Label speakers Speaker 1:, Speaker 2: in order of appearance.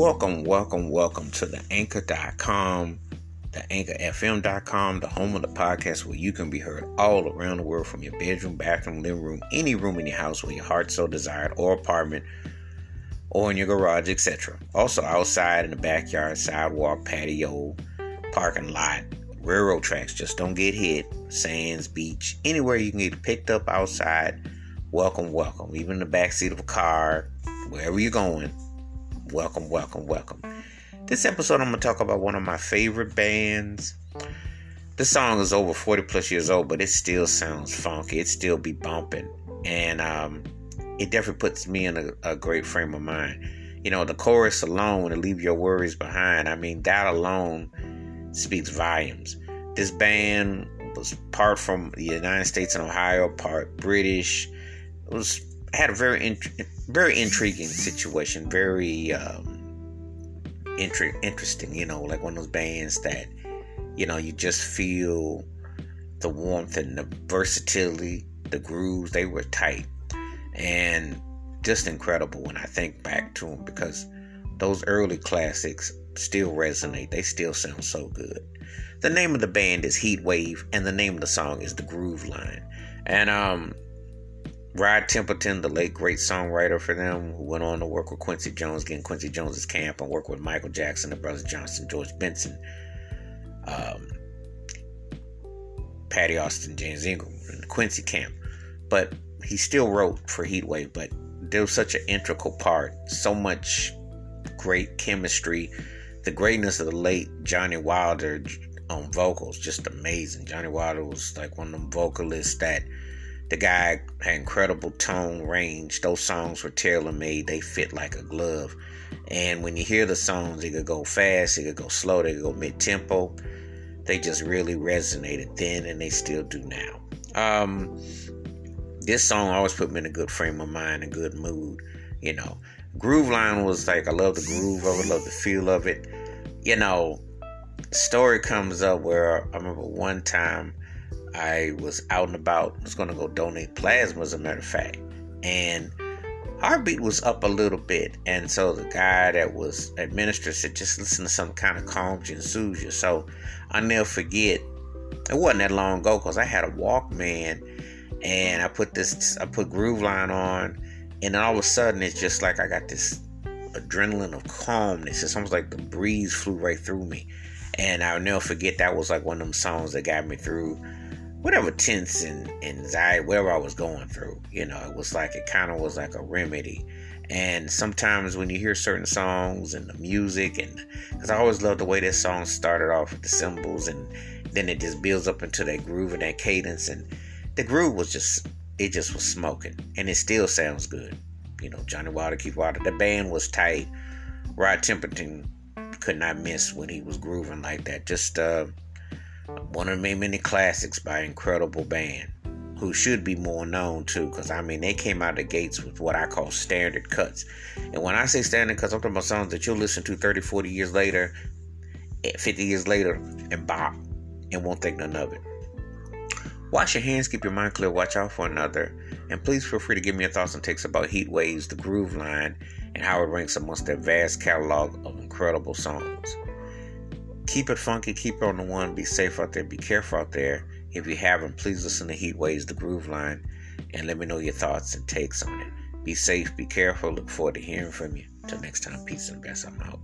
Speaker 1: Welcome, welcome, welcome to the anchor.com, the anchorfm.com, the home of the podcast where you can be heard all around the world from your bedroom, bathroom, living room, any room in your house where your heart so desired, or apartment, or in your garage, etc. Also outside in the backyard, sidewalk, patio, parking lot, railroad tracks. Just don't get hit. Sands, beach, anywhere you can get picked up outside. Welcome, welcome. Even in the backseat of a car, wherever you're going welcome, welcome, welcome. This episode, I'm going to talk about one of my favorite bands. The song is over 40 plus years old, but it still sounds funky. It still be bumping. And um, it definitely puts me in a, a great frame of mind. You know, the chorus alone, to leave your worries behind, I mean, that alone speaks volumes. This band was part from the United States and Ohio, part British. It was had a very int- very intriguing situation, very um, inter- interesting. You know, like one of those bands that you know you just feel the warmth and the versatility, the grooves. They were tight and just incredible when I think back to them because those early classics still resonate. They still sound so good. The name of the band is Heatwave, and the name of the song is The Groove Line. And um, Rod Temperton, the late great songwriter for them, who went on to work with Quincy Jones, getting Quincy Jones's camp, and work with Michael Jackson, the Brothers Johnson, George Benson, um, Patti Austin, James Ingram, and Quincy camp. But he still wrote for Heatwave, but there was such an integral part, so much great chemistry. The greatness of the late Johnny Wilder on vocals, just amazing. Johnny Wilder was like one of them vocalists that the guy had incredible tone range. Those songs were tailor made. They fit like a glove. And when you hear the songs, it could go fast, it could go slow, they could go mid tempo. They just really resonated then, and they still do now. Um, this song always put me in a good frame of mind, a good mood. You know, Groove Line was like I love the groove of it, love the feel of it. You know, story comes up where I remember one time I was out and about, was going to go donate plasma, as a matter of fact. And heartbeat was up a little bit. And so the guy that was administered said, just listen to some kind of calms you and soothes you. So I'll never forget, it wasn't that long ago because I had a Walkman and I put this, I put Groove Line on. And all of a sudden, it's just like I got this adrenaline of calmness. It's almost like the breeze flew right through me. And I'll never forget that was like one of them songs that got me through whatever tense and, anxiety, whatever I was going through. You know, it was like it kind of was like a remedy. And sometimes when you hear certain songs and the music, and because I always love the way this song started off with the cymbals, and then it just builds up into that groove and that cadence, and the groove was just it just was smoking, and it still sounds good. You know, Johnny Wilder, Keith Wilder, the band was tight. Rod Temperton could not miss when he was grooving like that. Just uh, one of the many classics by incredible band who should be more known too because i mean they came out of the gates with what i call standard cuts. And when i say standard cuts i'm talking about songs that you'll listen to 30 40 years later eh, 50 years later and bop and won't think none of it. Wash your hands keep your mind clear watch out for another and please feel free to give me your thoughts and takes about heat waves the groove line and how it ranks amongst their vast catalog of incredible songs Keep it funky, keep it on the one, be safe out there, be careful out there. If you haven't, please listen to Heat Waves, the Groove Line, and let me know your thoughts and takes on it. Be safe, be careful, look forward to hearing from you. Till next time, peace and best. I'm out.